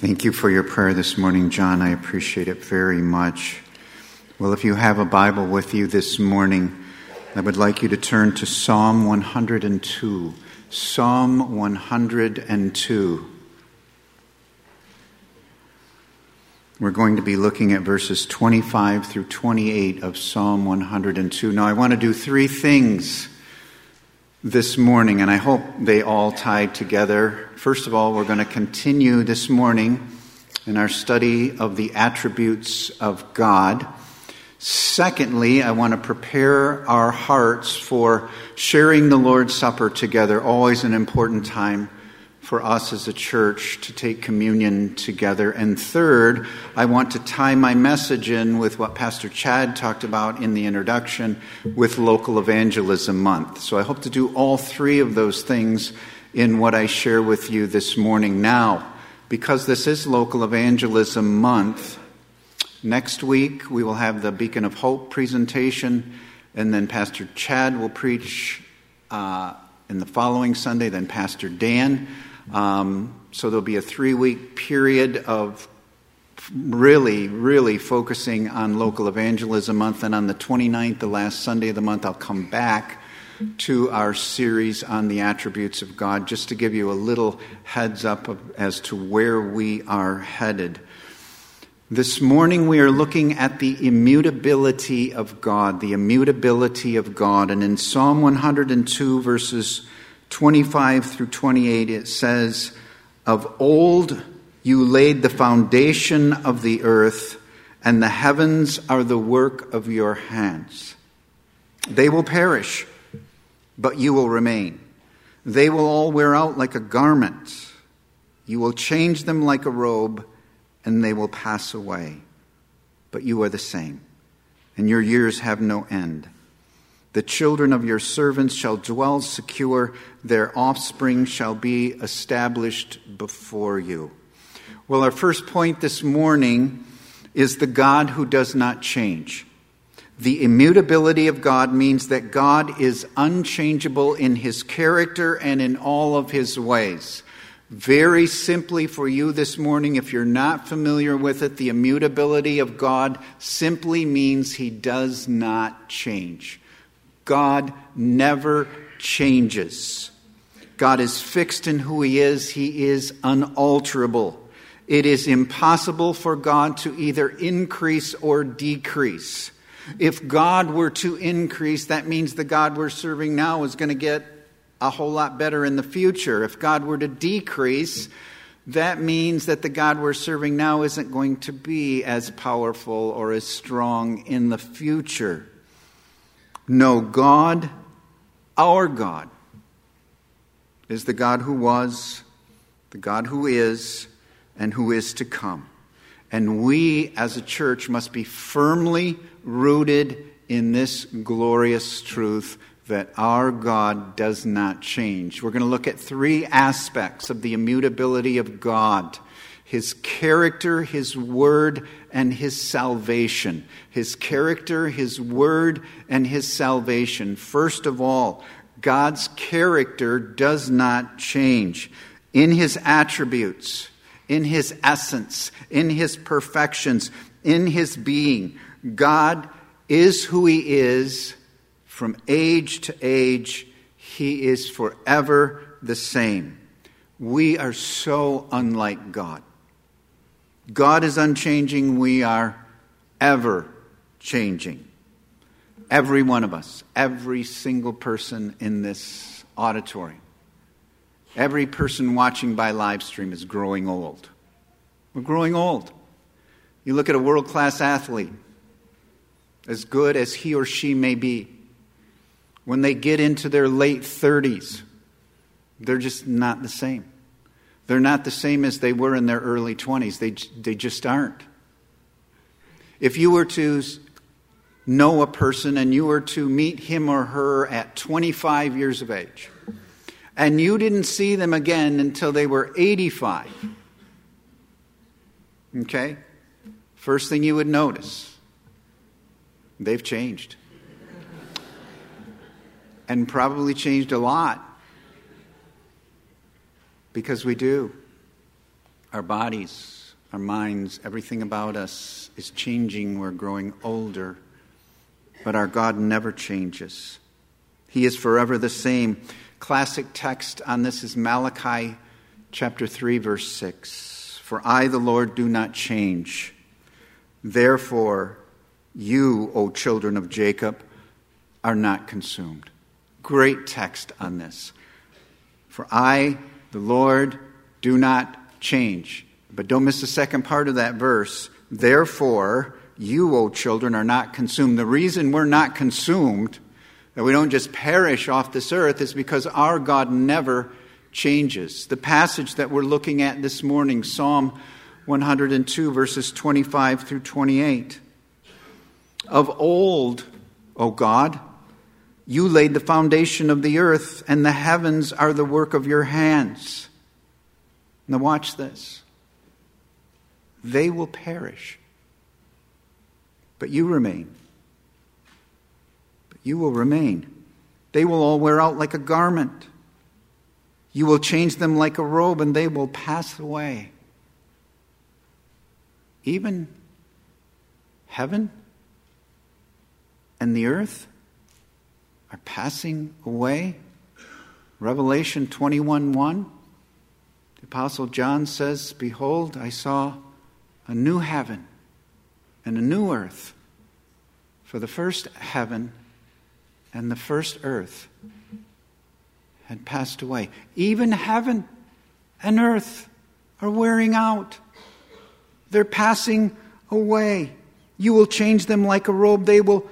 Thank you for your prayer this morning, John. I appreciate it very much. Well, if you have a Bible with you this morning, I would like you to turn to Psalm 102. Psalm 102. We're going to be looking at verses 25 through 28 of Psalm 102. Now, I want to do three things this morning, and I hope they all tie together. First of all, we're going to continue this morning in our study of the attributes of God. Secondly, I want to prepare our hearts for sharing the Lord's Supper together, always an important time for us as a church to take communion together. And third, I want to tie my message in with what Pastor Chad talked about in the introduction with Local Evangelism Month. So I hope to do all three of those things in what I share with you this morning. Now, because this is Local Evangelism Month, next week we will have the Beacon of Hope presentation, and then Pastor Chad will preach. Uh, in the following Sunday, then Pastor Dan um, so there'll be a three week period of really, really focusing on local evangelism month. And on the 29th, the last Sunday of the month, I'll come back to our series on the attributes of God just to give you a little heads up of, as to where we are headed. This morning we are looking at the immutability of God, the immutability of God. And in Psalm 102, verses 25 through 28, it says, Of old you laid the foundation of the earth, and the heavens are the work of your hands. They will perish, but you will remain. They will all wear out like a garment. You will change them like a robe, and they will pass away. But you are the same, and your years have no end. The children of your servants shall dwell secure, their offspring shall be established before you. Well, our first point this morning is the God who does not change. The immutability of God means that God is unchangeable in his character and in all of his ways. Very simply for you this morning, if you're not familiar with it, the immutability of God simply means he does not change. God never changes. God is fixed in who He is, He is unalterable. It is impossible for God to either increase or decrease. If God were to increase, that means the God we're serving now is going to get a whole lot better in the future. If God were to decrease, that means that the God we're serving now isn't going to be as powerful or as strong in the future. No, God, our God, is the God who was, the God who is, and who is to come. And we as a church must be firmly rooted in this glorious truth that our God does not change. We're going to look at three aspects of the immutability of God his character, his word, and his salvation. His character, his word, and his salvation. First of all, God's character does not change. In his attributes, in his essence, in his perfections, in his being, God is who he is from age to age. He is forever the same. We are so unlike God. God is unchanging, we are ever changing. Every one of us, every single person in this auditorium, every person watching by live stream is growing old. We're growing old. You look at a world class athlete, as good as he or she may be, when they get into their late 30s, they're just not the same. They're not the same as they were in their early 20s. They, they just aren't. If you were to know a person and you were to meet him or her at 25 years of age, and you didn't see them again until they were 85, okay? First thing you would notice, they've changed. And probably changed a lot because we do. Our bodies, our minds, everything about us is changing. We're growing older. But our God never changes. He is forever the same. Classic text on this is Malachi chapter 3, verse 6. For I, the Lord, do not change. Therefore, you, O children of Jacob, are not consumed. Great text on this. For I, the Lord, do not change. But don't miss the second part of that verse. Therefore, you, O children, are not consumed. The reason we're not consumed, that we don't just perish off this earth, is because our God never changes. The passage that we're looking at this morning, Psalm 102, verses 25 through 28. Of old, O God, you laid the foundation of the earth, and the heavens are the work of your hands. Now, watch this. They will perish, but you remain. But you will remain. They will all wear out like a garment. You will change them like a robe, and they will pass away. Even heaven and the earth are passing away. Revelation 21 1. The Apostle John says, Behold, I saw a new heaven and a new earth. For the first heaven and the first earth had passed away. Even heaven and earth are wearing out, they're passing away. You will change them like a robe, they will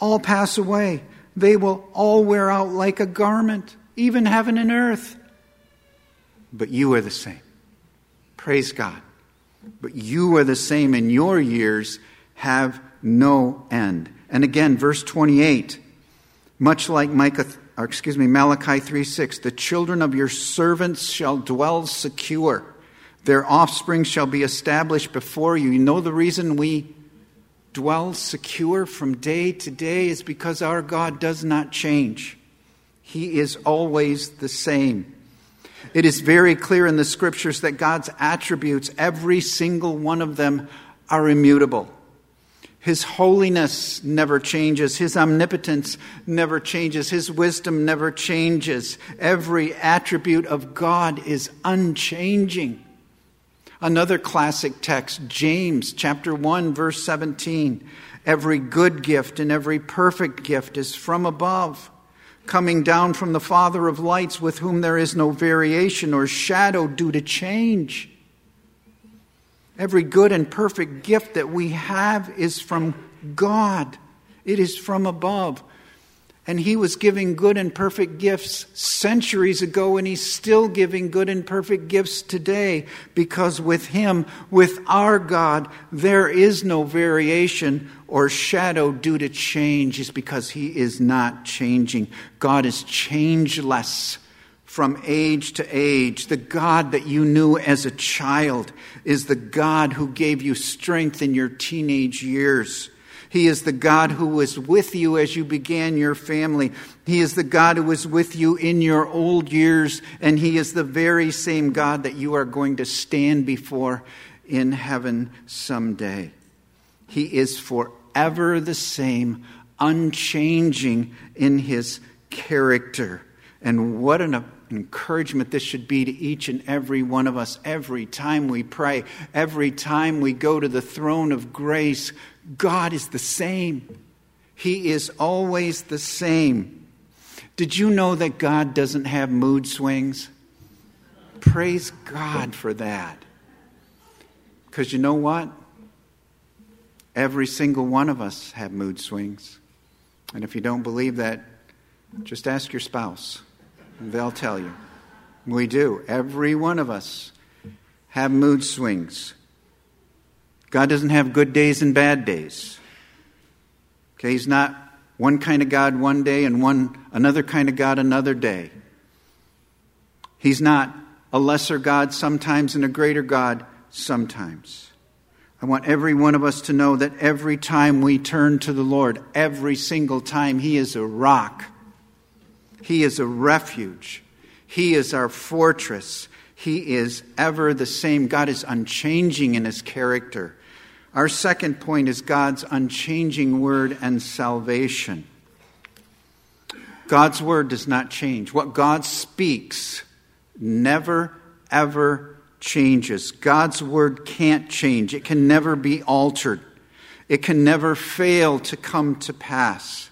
all pass away. They will all wear out like a garment, even heaven and earth. But you are the same. Praise God. But you are the same, and your years have no end. And again, verse 28, much like Micah, or excuse me, Malachi 3 6, the children of your servants shall dwell secure. Their offspring shall be established before you. You know the reason we dwell secure from day to day is because our God does not change. He is always the same. It is very clear in the scriptures that God's attributes, every single one of them, are immutable. His holiness never changes. His omnipotence never changes. His wisdom never changes. Every attribute of God is unchanging. Another classic text, James chapter 1 verse 17. Every good gift and every perfect gift is from above, coming down from the Father of lights with whom there is no variation or shadow due to change. Every good and perfect gift that we have is from God. It is from above. And he was giving good and perfect gifts centuries ago, and he's still giving good and perfect gifts today because with him, with our God, there is no variation or shadow due to change, is because he is not changing. God is changeless from age to age. The God that you knew as a child is the God who gave you strength in your teenage years. He is the God who was with you as you began your family. He is the God who was with you in your old years, and He is the very same God that you are going to stand before in heaven someday. He is forever the same, unchanging in His character. And what an encouragement this should be to each and every one of us every time we pray, every time we go to the throne of grace. God is the same. He is always the same. Did you know that God doesn't have mood swings? Praise God for that. Because you know what? Every single one of us have mood swings. And if you don't believe that, just ask your spouse. They'll tell you. We do. Every one of us have mood swings. God doesn't have good days and bad days. Okay, he's not one kind of God one day and one another kind of God another day. He's not a lesser God sometimes and a greater God sometimes. I want every one of us to know that every time we turn to the Lord, every single time, He is a rock. He is a refuge. He is our fortress. He is ever the same. God is unchanging in his character. Our second point is God's unchanging word and salvation. God's word does not change. What God speaks never, ever changes. God's word can't change, it can never be altered, it can never fail to come to pass.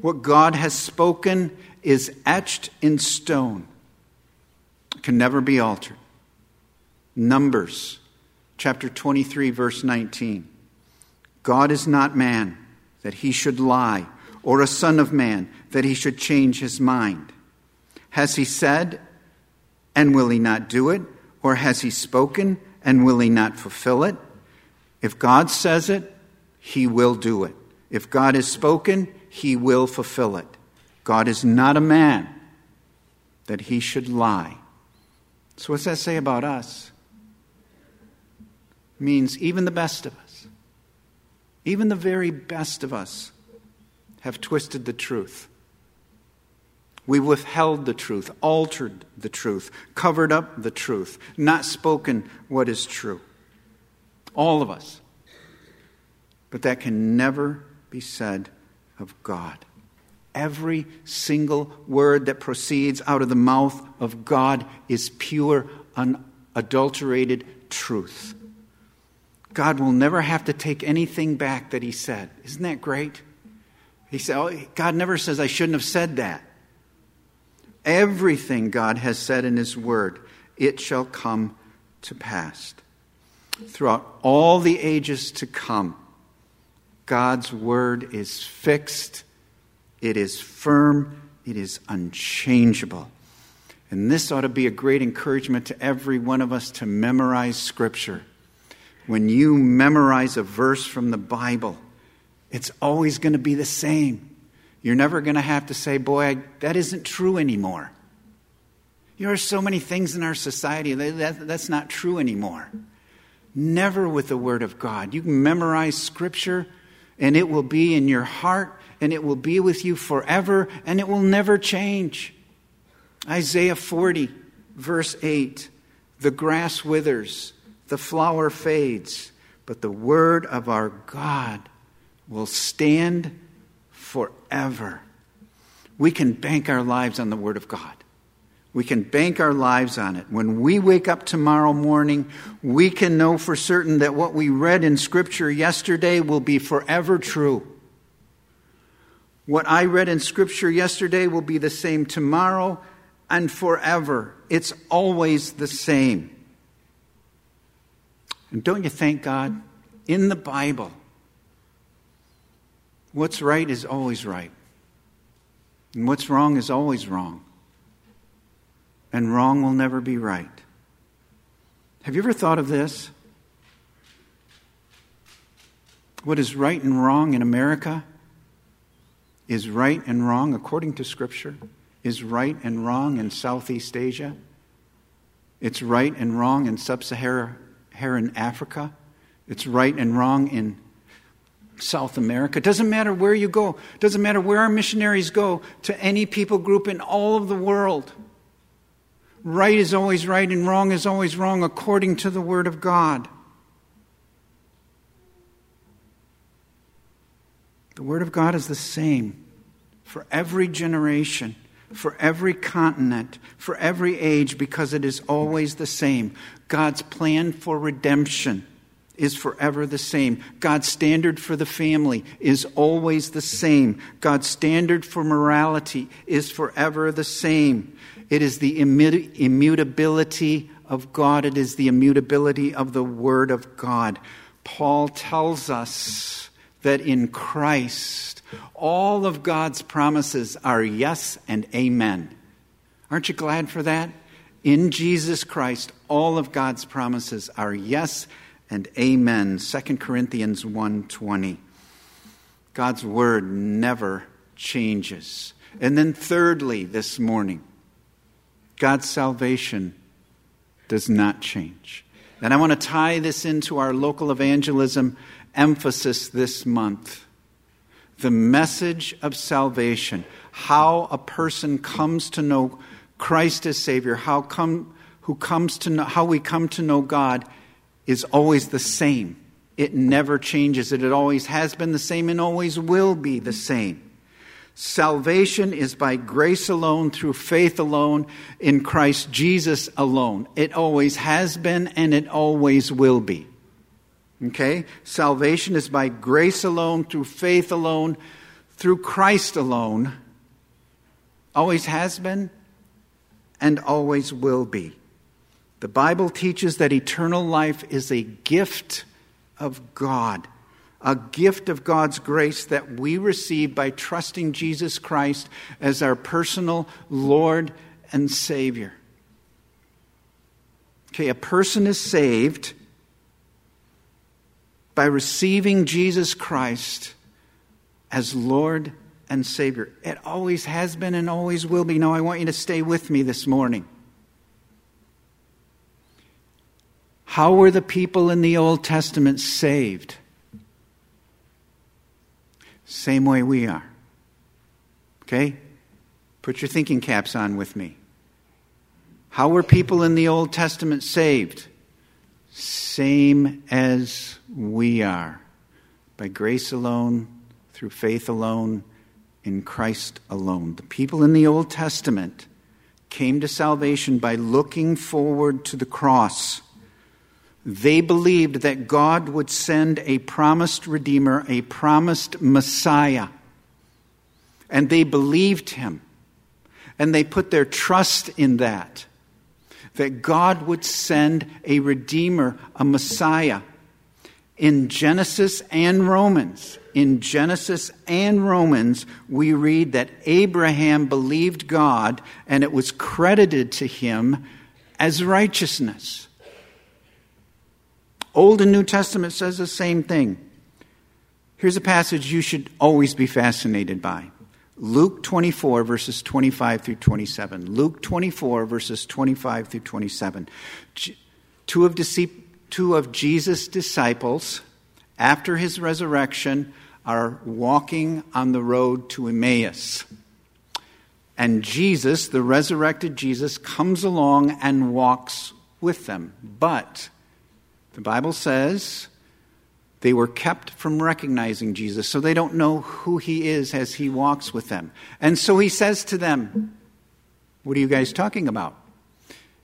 What God has spoken is etched in stone, it can never be altered. Numbers chapter 23, verse 19. God is not man that he should lie, or a son of man that he should change his mind. Has he said, and will he not do it? Or has he spoken, and will he not fulfill it? If God says it, he will do it. If God has spoken, he will fulfill it. God is not a man that he should lie. So, what's that say about us? Means even the best of us, even the very best of us, have twisted the truth. We withheld the truth, altered the truth, covered up the truth, not spoken what is true. All of us. But that can never be said of God. Every single word that proceeds out of the mouth of God is pure, unadulterated truth. God will never have to take anything back that He said. Isn't that great? He said, oh, God never says, I shouldn't have said that. Everything God has said in His Word, it shall come to pass. Throughout all the ages to come, God's Word is fixed, it is firm, it is unchangeable. And this ought to be a great encouragement to every one of us to memorize Scripture. When you memorize a verse from the Bible, it's always going to be the same. You're never going to have to say, boy, that isn't true anymore. There are so many things in our society that, that, that's not true anymore. Never with the Word of God. You can memorize Scripture, and it will be in your heart, and it will be with you forever, and it will never change. Isaiah 40, verse 8 The grass withers, the flower fades, but the Word of our God will stand forever. We can bank our lives on the Word of God. We can bank our lives on it. When we wake up tomorrow morning, we can know for certain that what we read in Scripture yesterday will be forever true. What I read in Scripture yesterday will be the same tomorrow and forever. It's always the same. And don't you thank God? In the Bible, What's right is always right. And what's wrong is always wrong. And wrong will never be right. Have you ever thought of this? What is right and wrong in America is right and wrong according to Scripture, is right and wrong in Southeast Asia, it's right and wrong in Sub Saharan Africa, it's right and wrong in South America. It doesn't matter where you go. It doesn't matter where our missionaries go to any people group in all of the world. Right is always right and wrong is always wrong according to the Word of God. The Word of God is the same for every generation, for every continent, for every age, because it is always the same. God's plan for redemption is forever the same. God's standard for the family is always the same. God's standard for morality is forever the same. It is the immutability of God, it is the immutability of the Word of God. Paul tells us that in Christ, all of God's promises are yes and amen. Aren't you glad for that? In Jesus Christ, all of God's promises are yes and amen. 2 corinthians 1.20 god's word never changes. And then thirdly this morning god's salvation does not change. And i want to tie this into our local evangelism emphasis this month the message of salvation how a person comes to know christ as savior how come who comes to know, how we come to know God is always the same. It never changes. It, it always has been the same and always will be the same. Salvation is by grace alone, through faith alone, in Christ Jesus alone. It always has been and it always will be. Okay? Salvation is by grace alone, through faith alone, through Christ alone. Always has been and always will be. The Bible teaches that eternal life is a gift of God, a gift of God's grace that we receive by trusting Jesus Christ as our personal Lord and Savior. Okay, a person is saved by receiving Jesus Christ as Lord and Savior. It always has been and always will be. Now, I want you to stay with me this morning. How were the people in the Old Testament saved? Same way we are. Okay? Put your thinking caps on with me. How were people in the Old Testament saved? Same as we are. By grace alone, through faith alone, in Christ alone. The people in the Old Testament came to salvation by looking forward to the cross. They believed that God would send a promised Redeemer, a promised Messiah. And they believed him. And they put their trust in that. That God would send a Redeemer, a Messiah. In Genesis and Romans, in Genesis and Romans, we read that Abraham believed God and it was credited to him as righteousness. Old and New Testament says the same thing. Here's a passage you should always be fascinated by Luke 24, verses 25 through 27. Luke 24, verses 25 through 27. Two of, two of Jesus' disciples, after his resurrection, are walking on the road to Emmaus. And Jesus, the resurrected Jesus, comes along and walks with them. But the Bible says they were kept from recognizing Jesus, so they don't know who he is as he walks with them. And so he says to them, What are you guys talking about?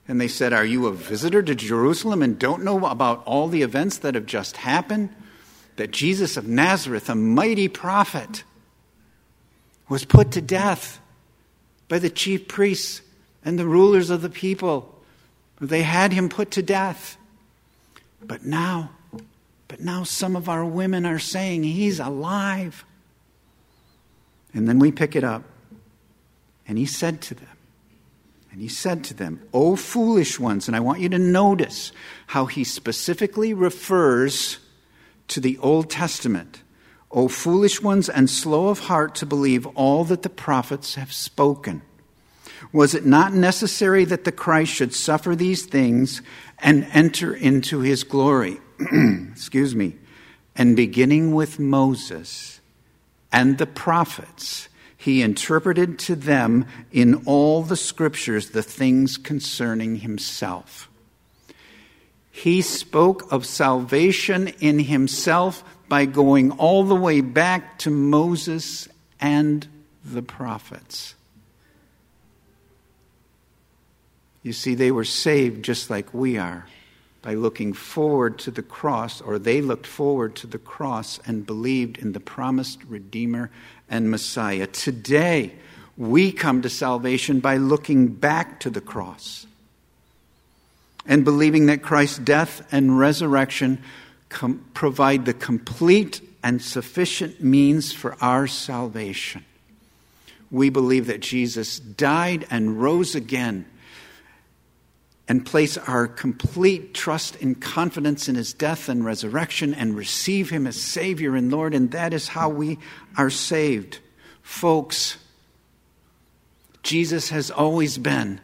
And they said, Are you a visitor to Jerusalem and don't know about all the events that have just happened? that Jesus of Nazareth, a mighty prophet, was put to death by the chief priests and the rulers of the people. They had him put to death. But now, but now some of our women are saying he's alive. And then we pick it up. And he said to them, and he said to them, O foolish ones, and I want you to notice how he specifically refers to the Old Testament. O foolish ones and slow of heart to believe all that the prophets have spoken. Was it not necessary that the Christ should suffer these things and enter into his glory? Excuse me. And beginning with Moses and the prophets, he interpreted to them in all the scriptures the things concerning himself. He spoke of salvation in himself by going all the way back to Moses and the prophets. You see, they were saved just like we are by looking forward to the cross, or they looked forward to the cross and believed in the promised Redeemer and Messiah. Today, we come to salvation by looking back to the cross and believing that Christ's death and resurrection com- provide the complete and sufficient means for our salvation. We believe that Jesus died and rose again and place our complete trust and confidence in his death and resurrection and receive him as Savior and Lord, and that is how we are saved. Folks, Jesus has always been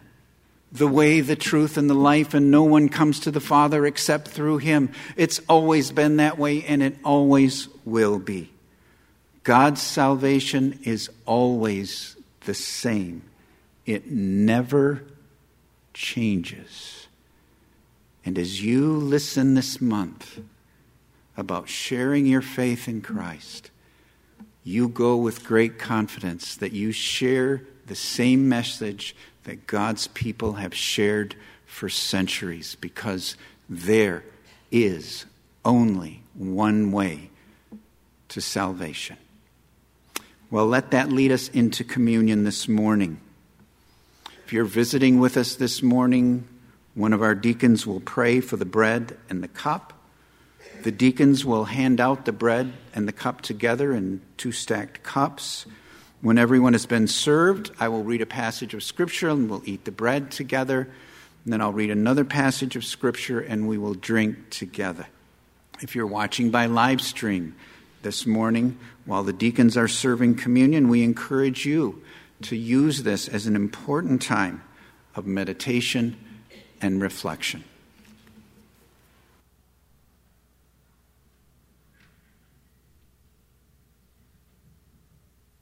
the way, the truth, and the life, and no one comes to the Father except through Him. It's always been that way, and it always will be. God's salvation is always the same, it never changes. And as you listen this month about sharing your faith in Christ, you go with great confidence that you share the same message that God's people have shared for centuries because there is only one way to salvation. Well, let that lead us into communion this morning. If you're visiting with us this morning, one of our deacons will pray for the bread and the cup. The deacons will hand out the bread and the cup together in two stacked cups. When everyone has been served, I will read a passage of Scripture and we'll eat the bread together. And then I'll read another passage of Scripture and we will drink together. If you're watching by live stream this morning while the deacons are serving communion, we encourage you to use this as an important time of meditation and reflection.